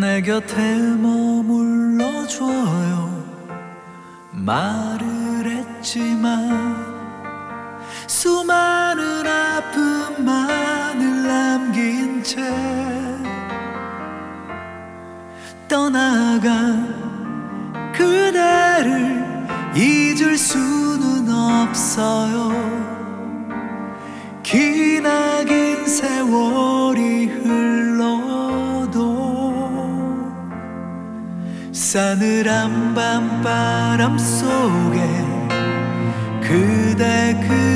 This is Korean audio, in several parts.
내 곁에 머물러줘요. 말을 했지만 있어요. 기나긴 세월이 흘러도 싸늘한 밤바람 속에 그대 그대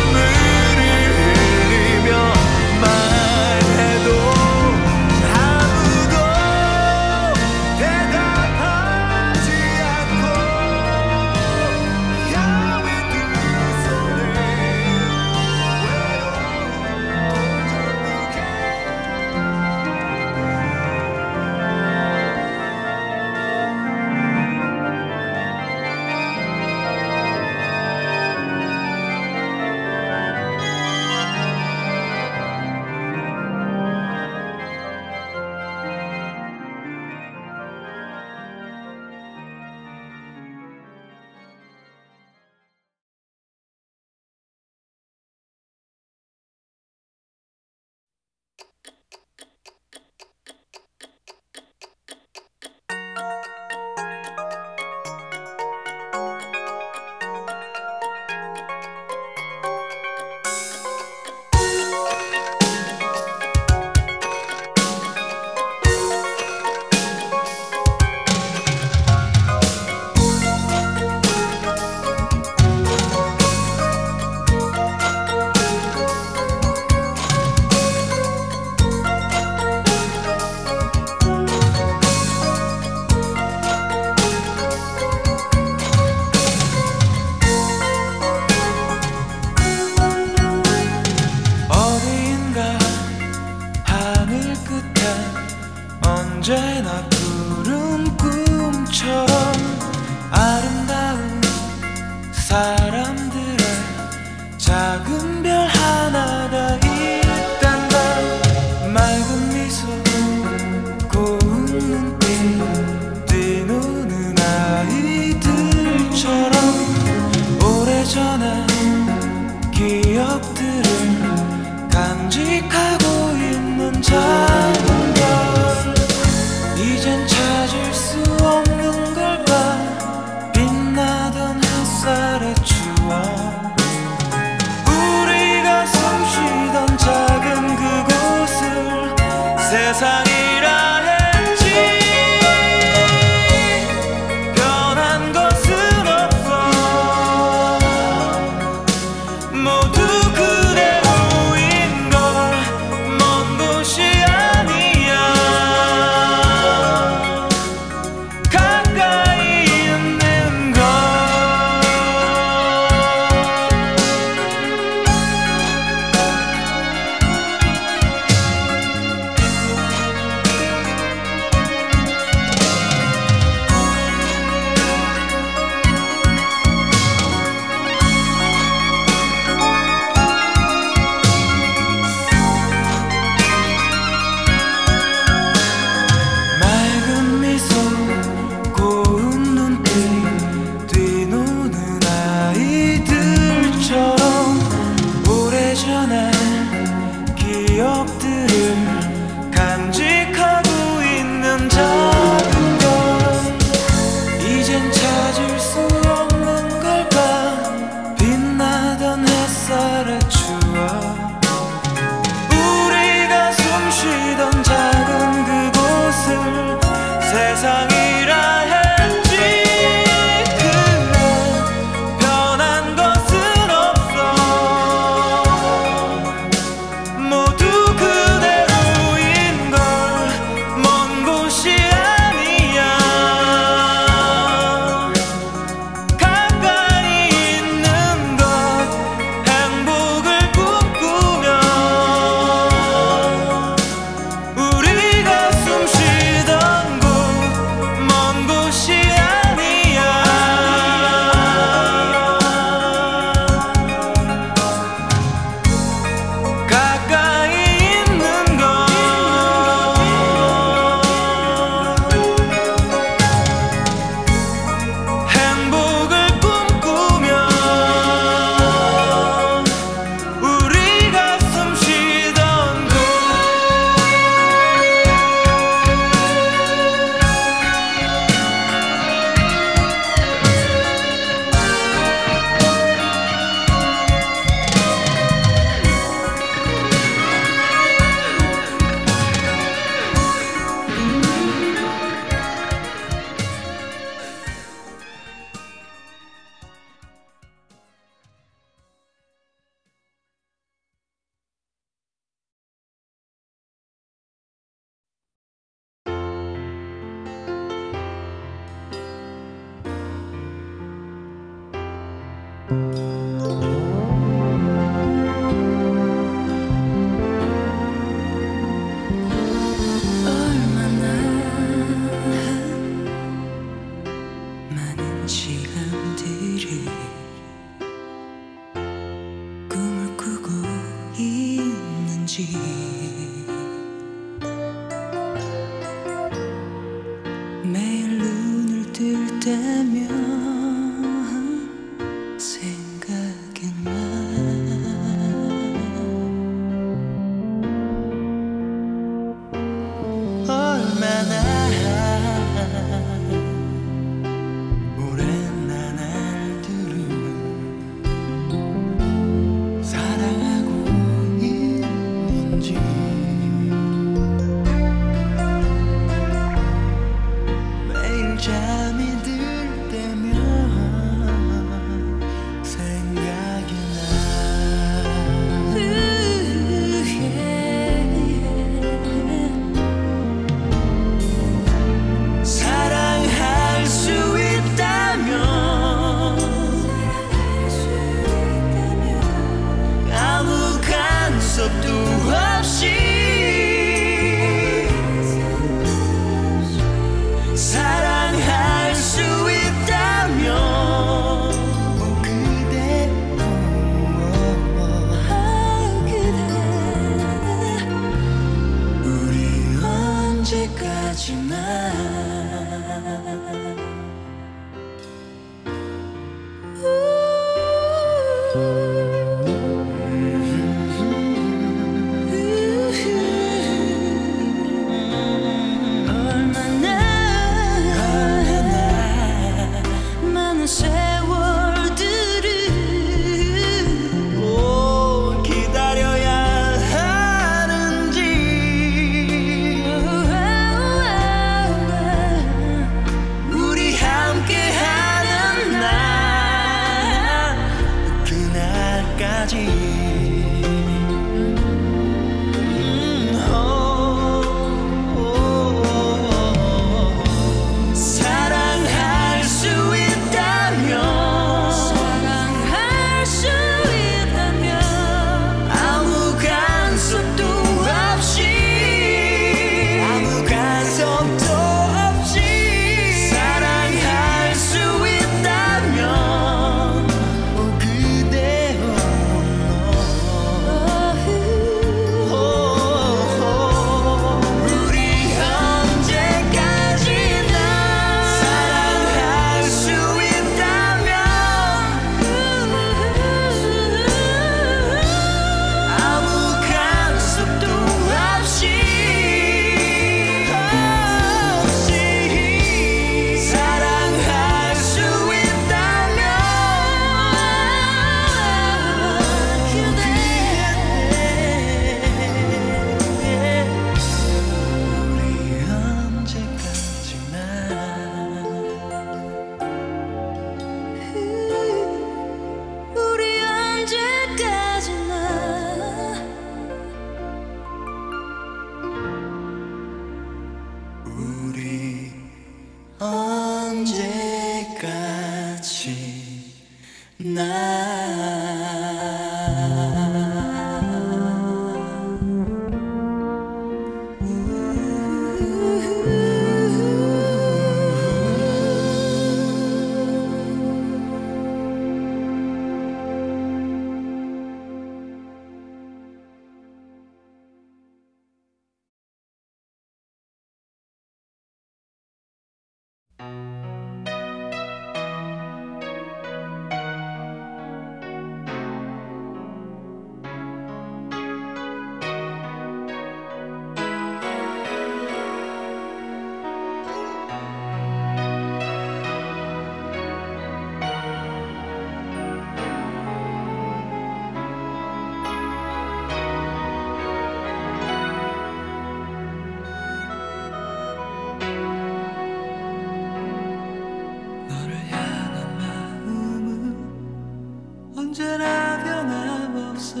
언제나 변함없어.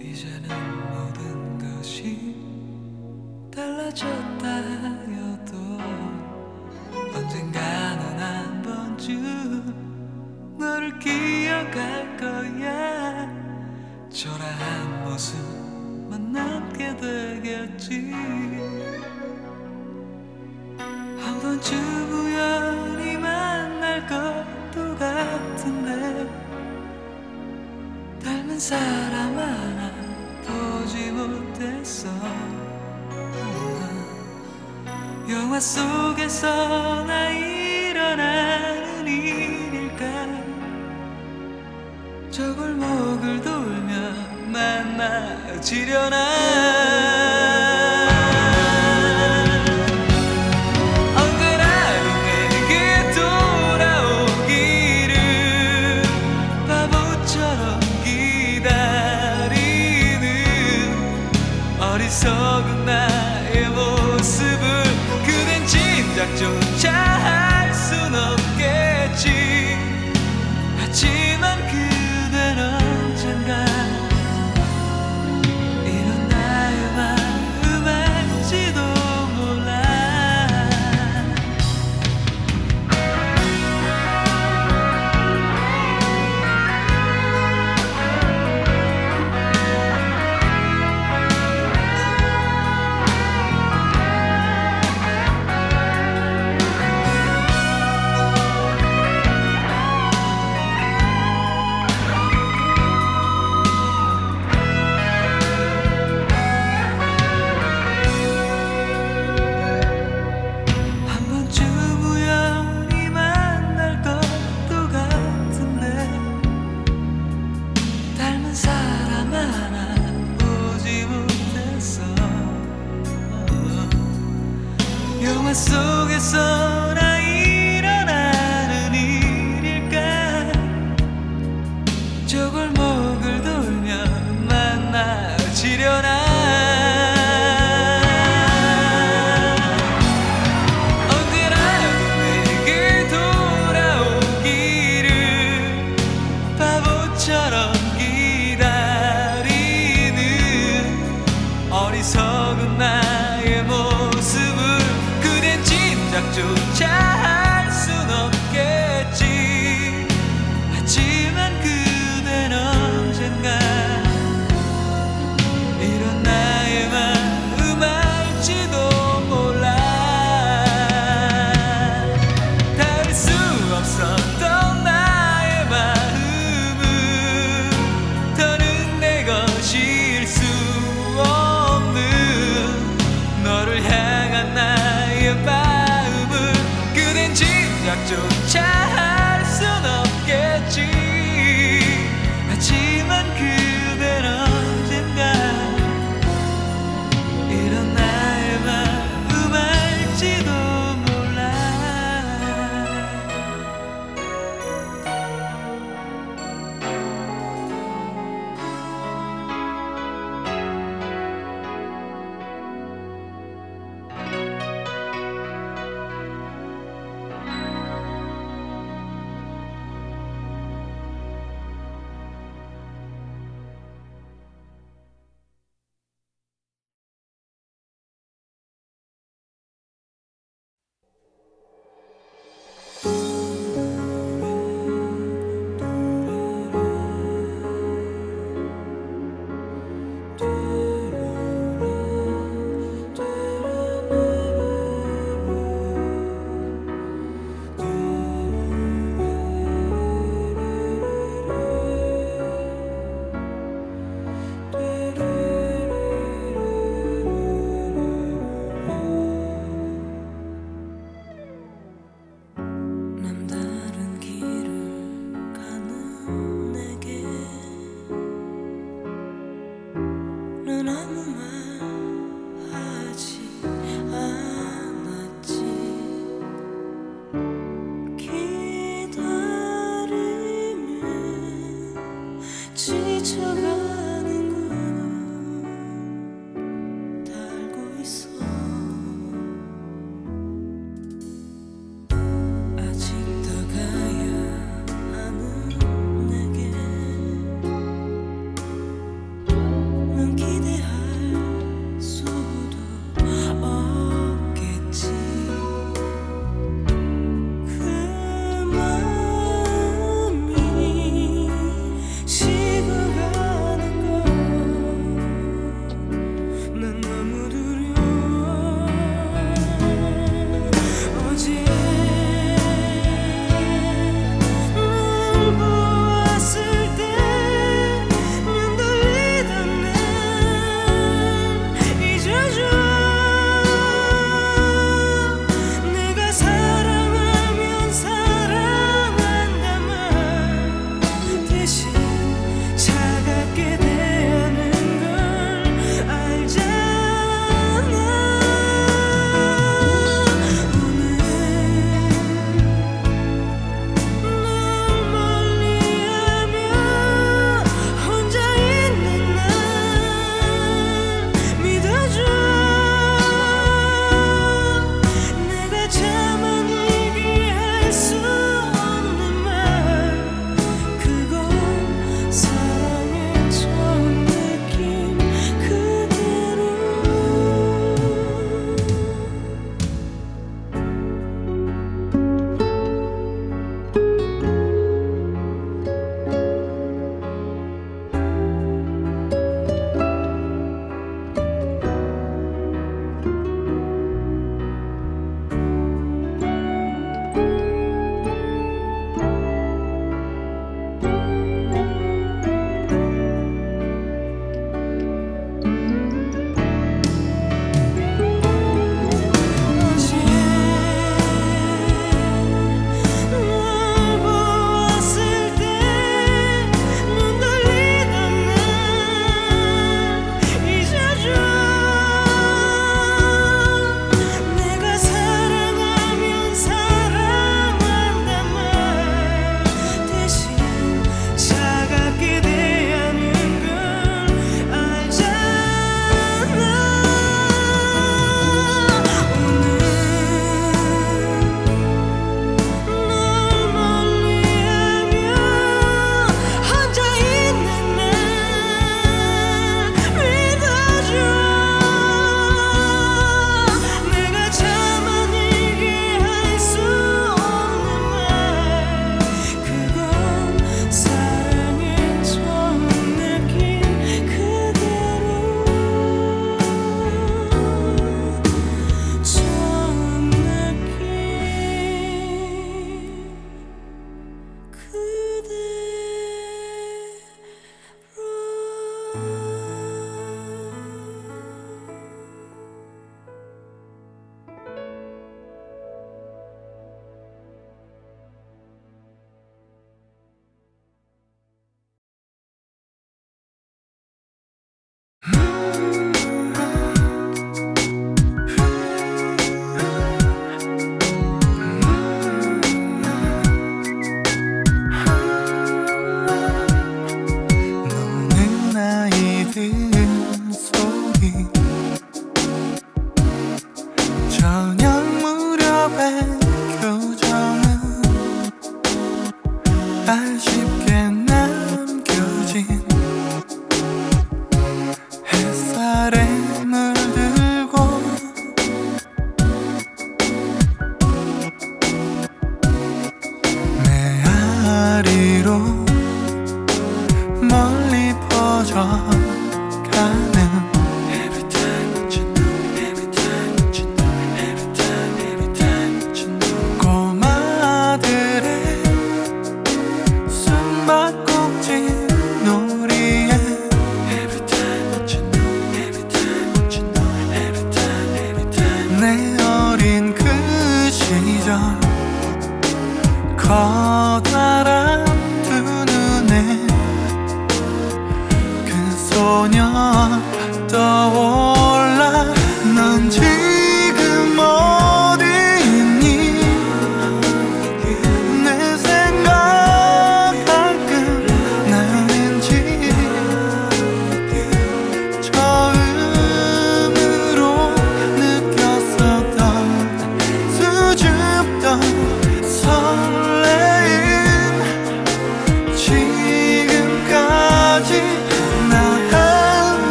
이제는 모든 것이 달라졌다 여도 언젠가는 한 번쯤 너를 기억할 거야. 초라한 모습만 남게 되겠지. 한 번쯤 속에서 나 일어나는 일일까? 저 골목을 돌며 만나지려나?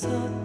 그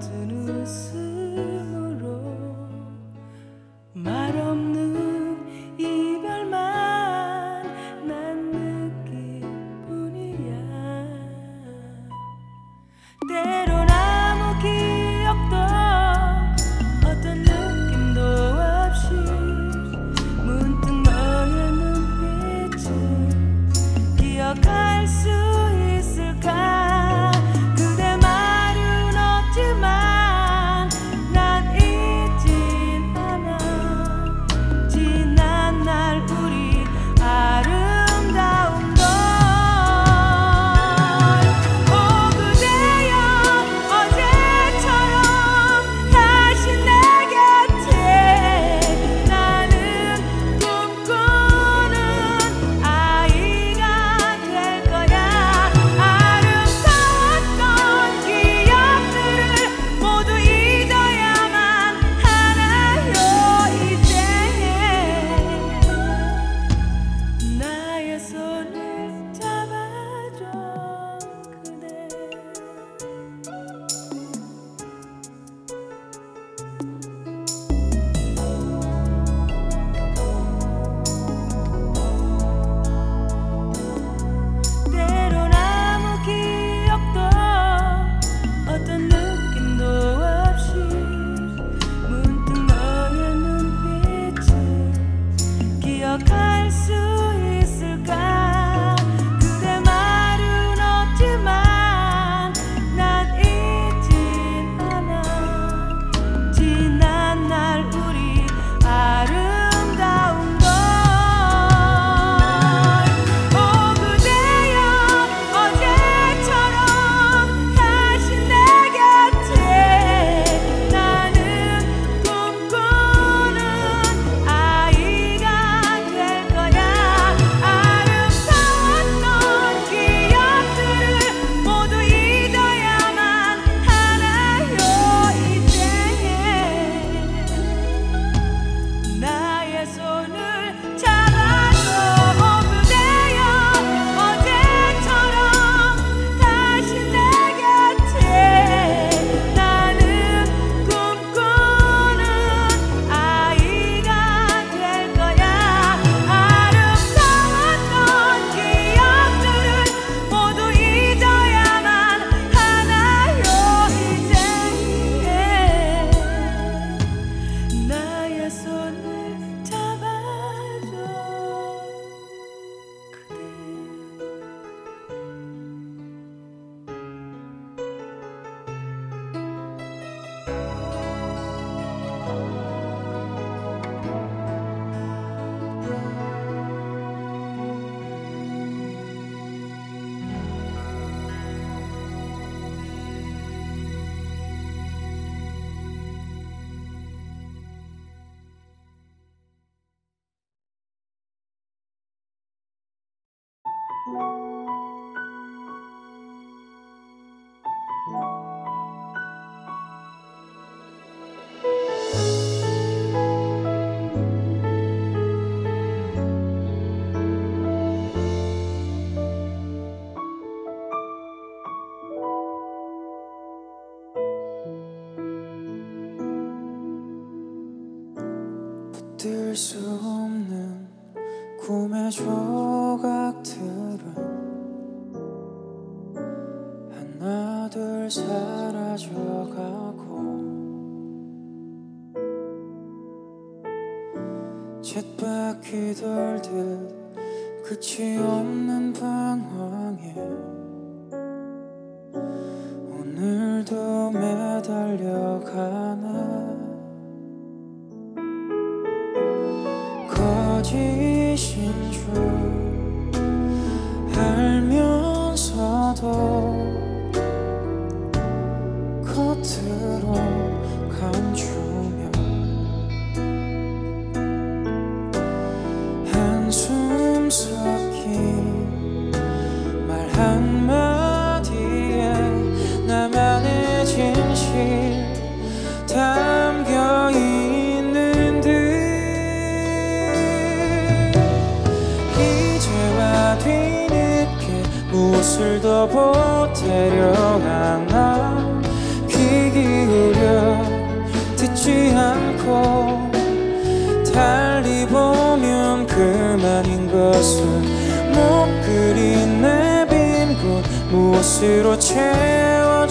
pursue. 술도 보태려 하나? 귀 기울여 듣지 않고 달리 보면 그만인 것을 못 그린 내 빈 곳 무엇으로 채워지려나?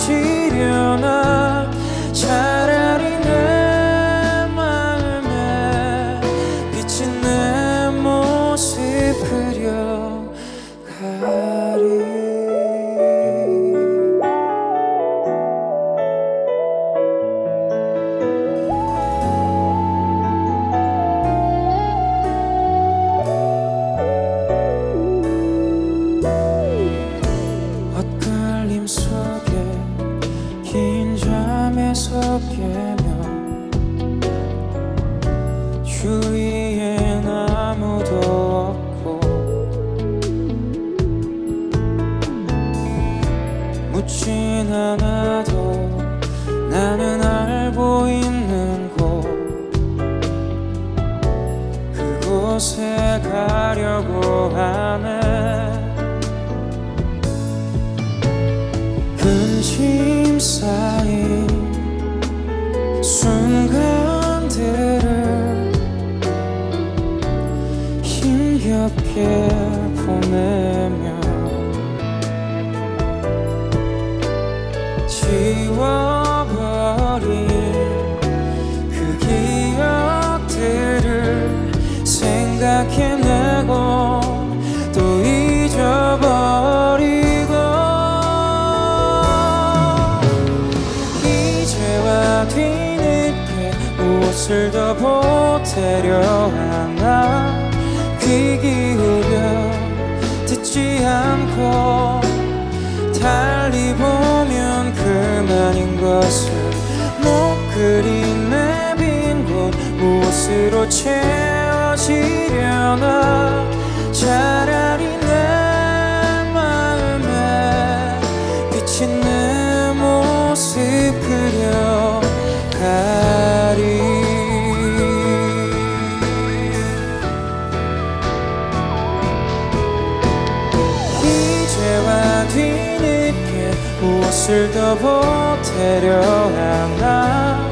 더 보태려 하나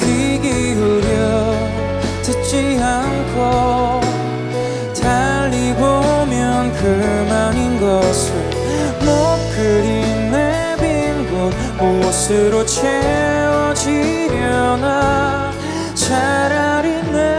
귀 기울여 듣지 않고 달리 보면 그만인 것을 못 그린 내 빈곳 무엇으로 채워지려나 차라리 내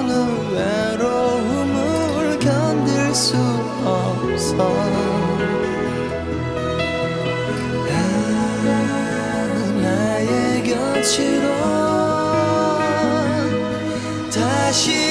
오는 외로움을 견딜 수 없어. 나는 나의 곁으로 다시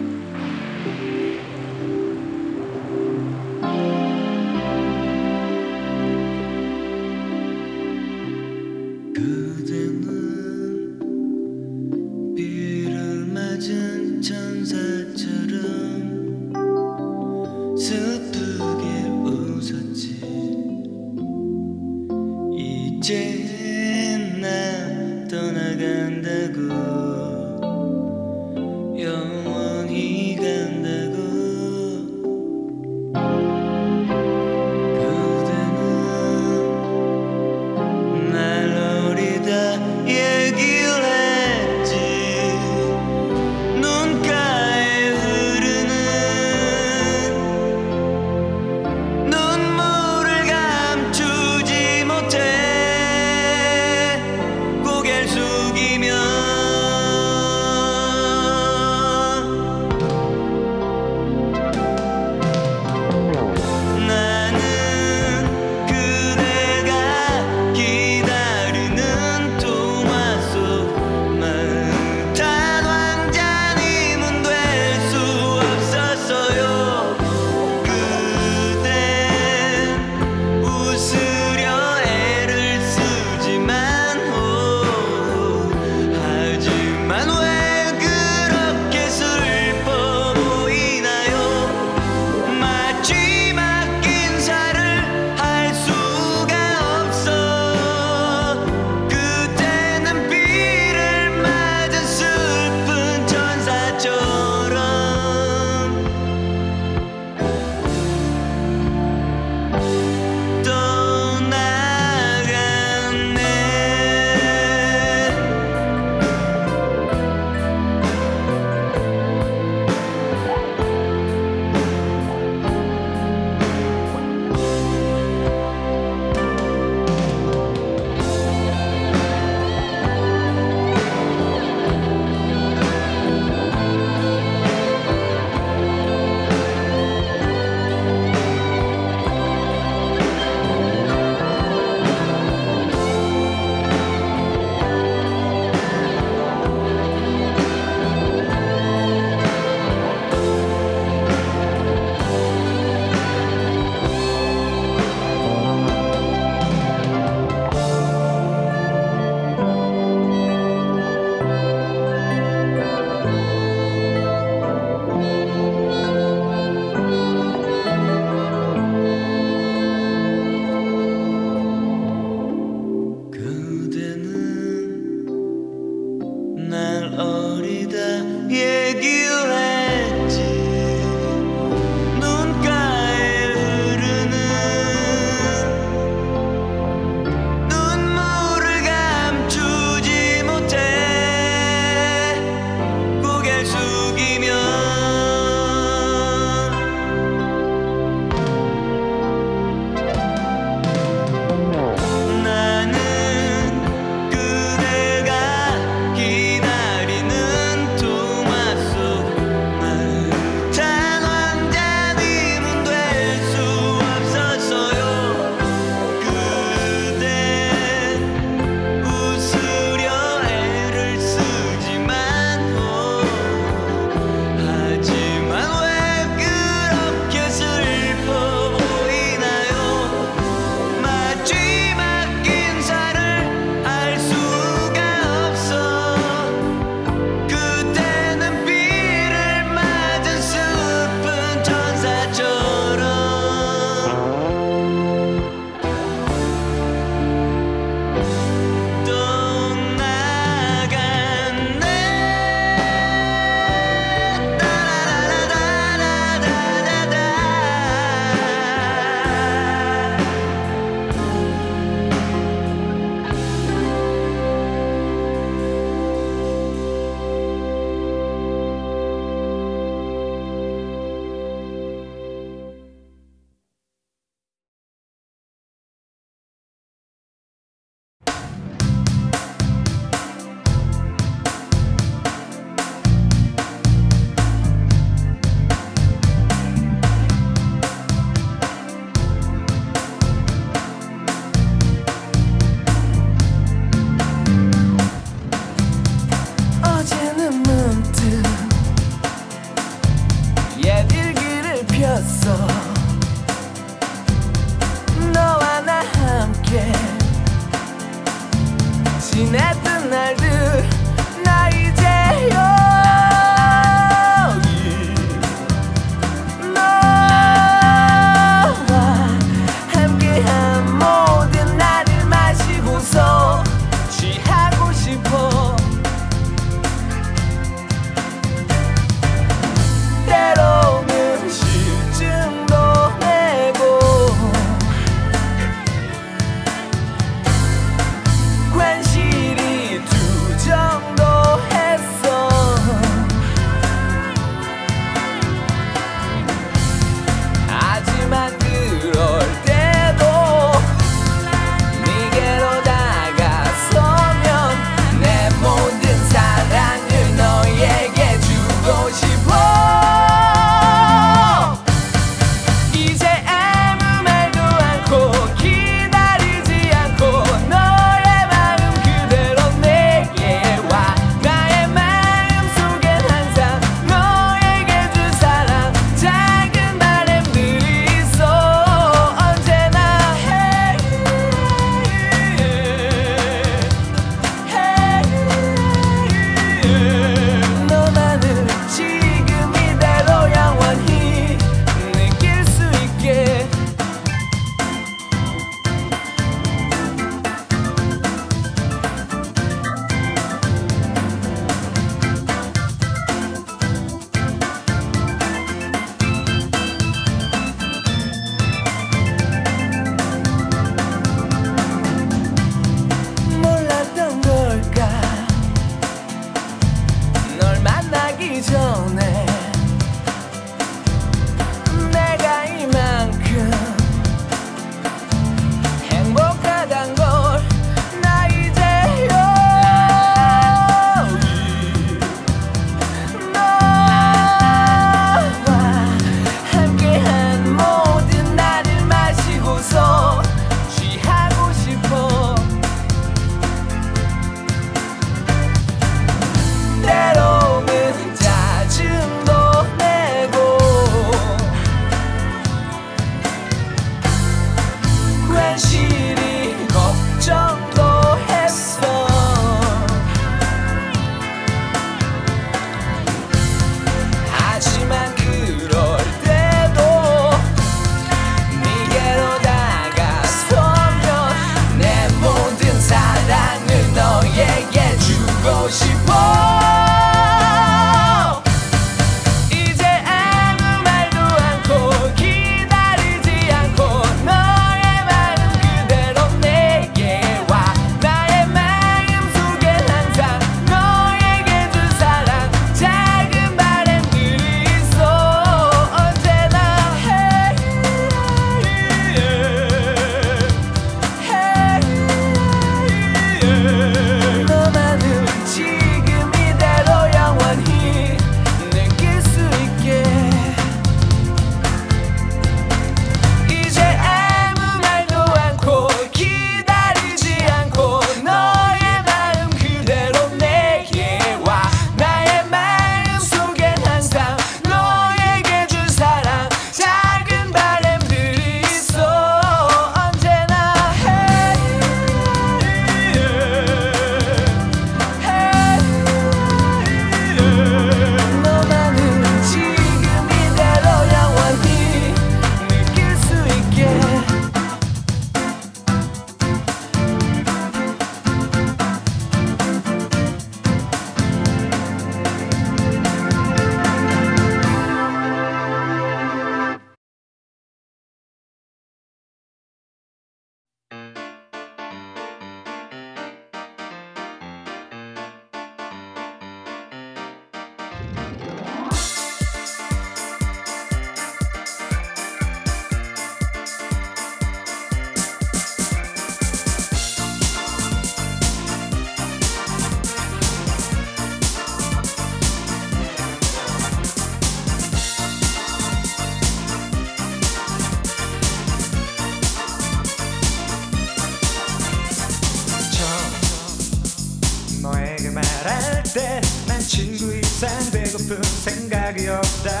생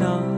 노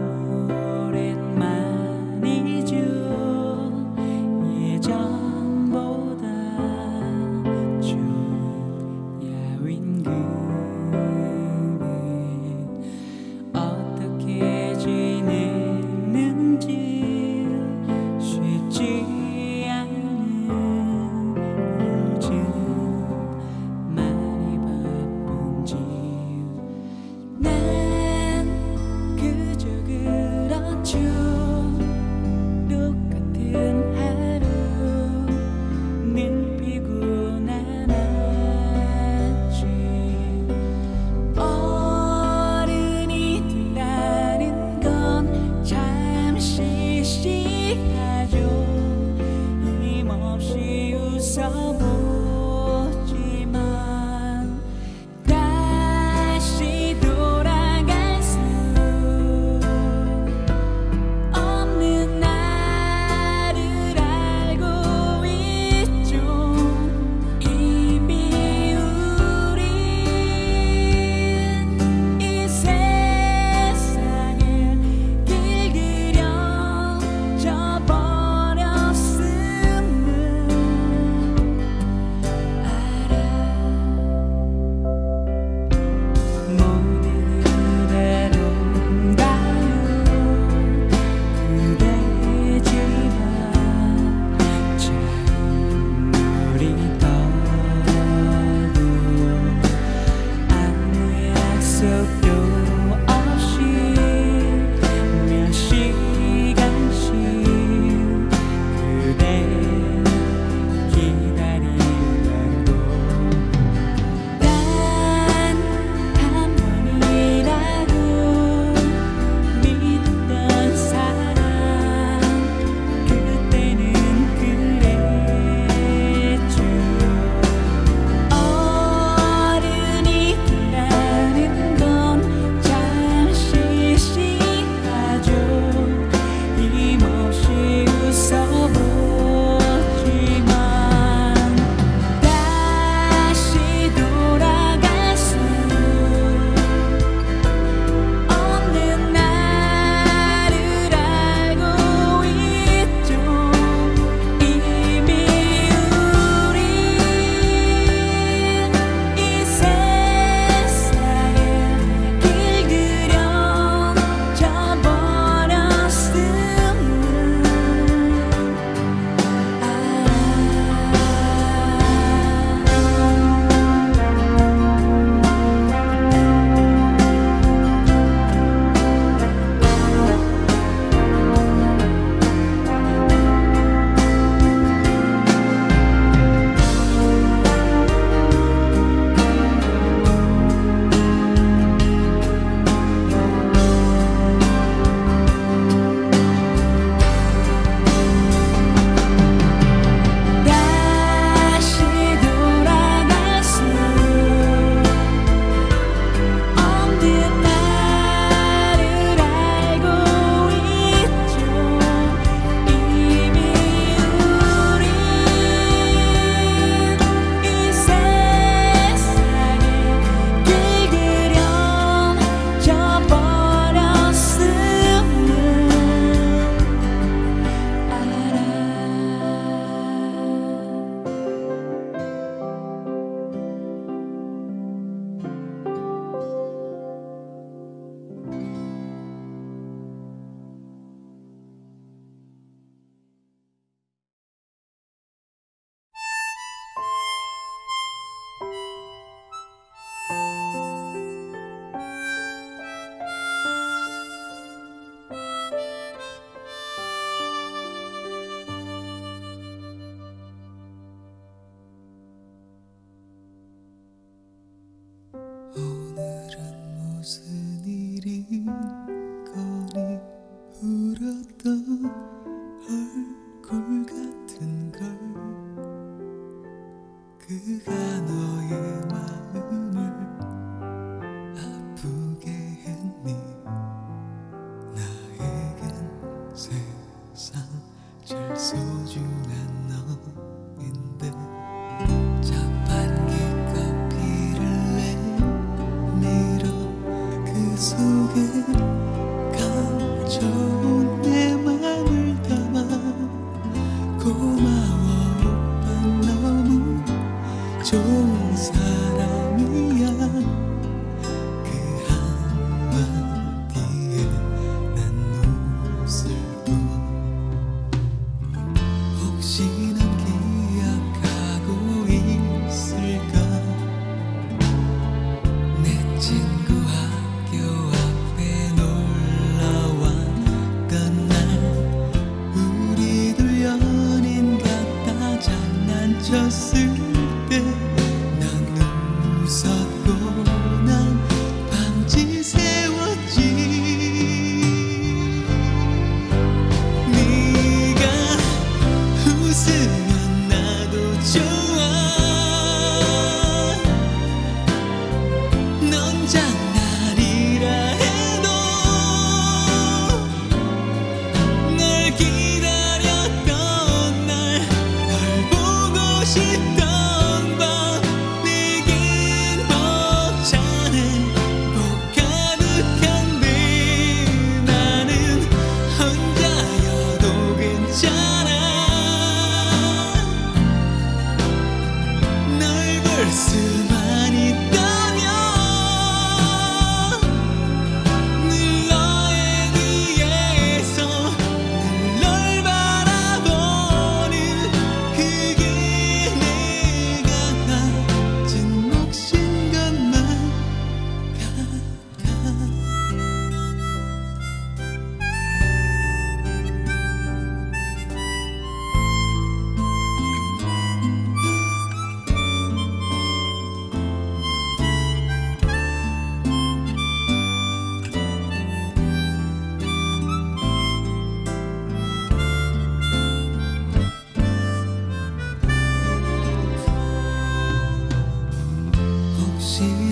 see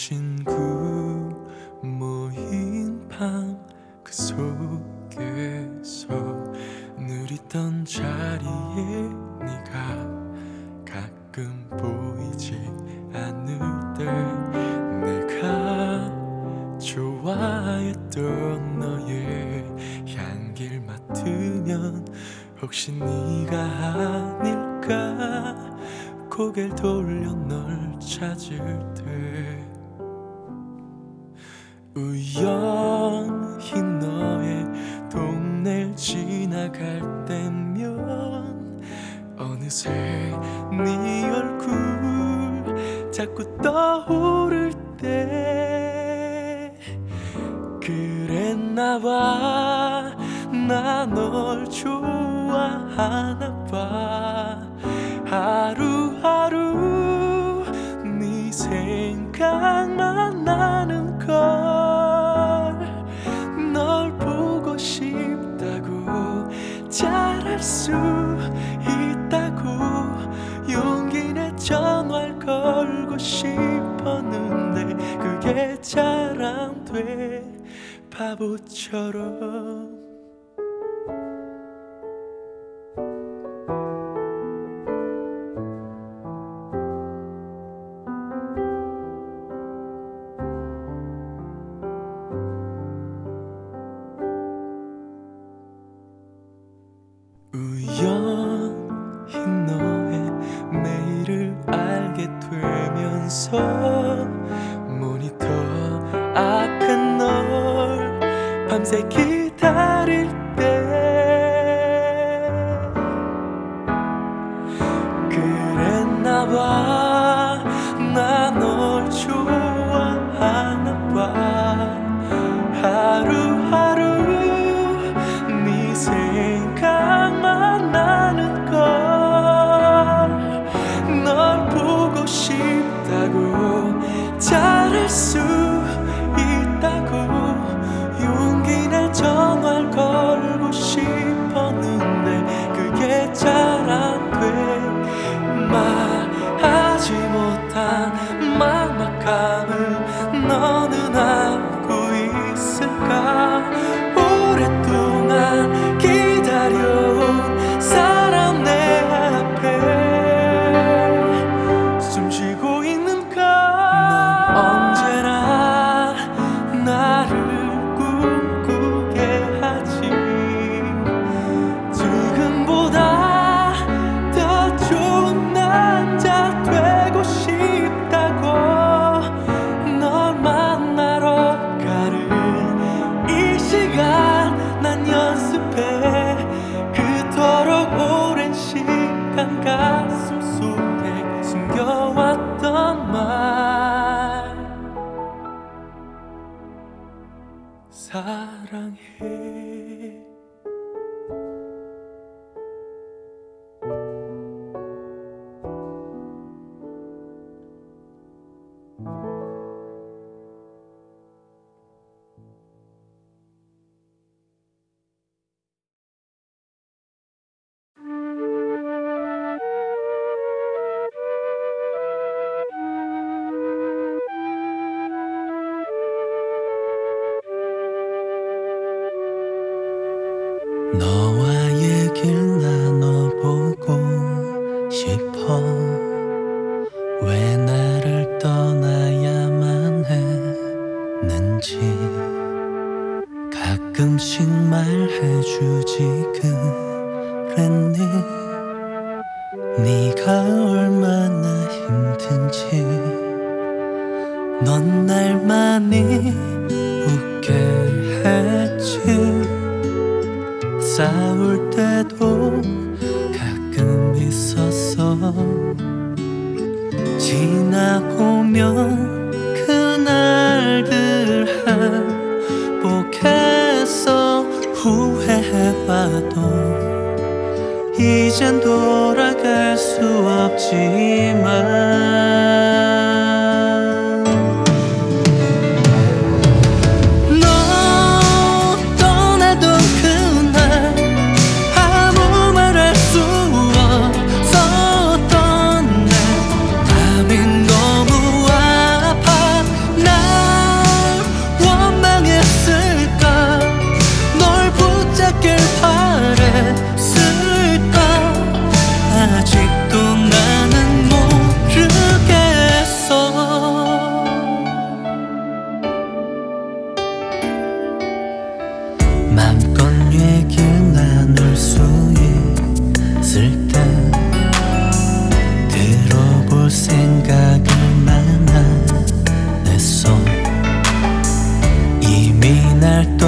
친구 그 모인 방그 속에서 누리던 자리에 네가 가끔 보이지 않을 때 내가 좋아했던 너의 향기를 맡으면 혹시 네가 아닐까? 고개를 돌려 널 찾을 때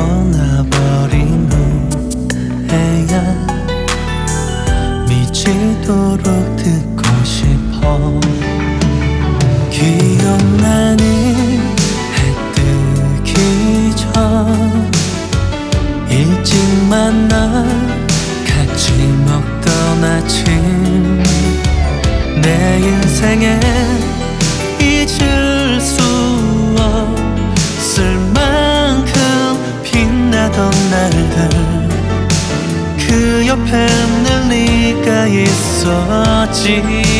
떠나버린 후에야 미치도록 듣고 싶어. 기억나는 해 뜨기 전 일찍 만나 같이 먹던 아침. 내 인생에 做寂。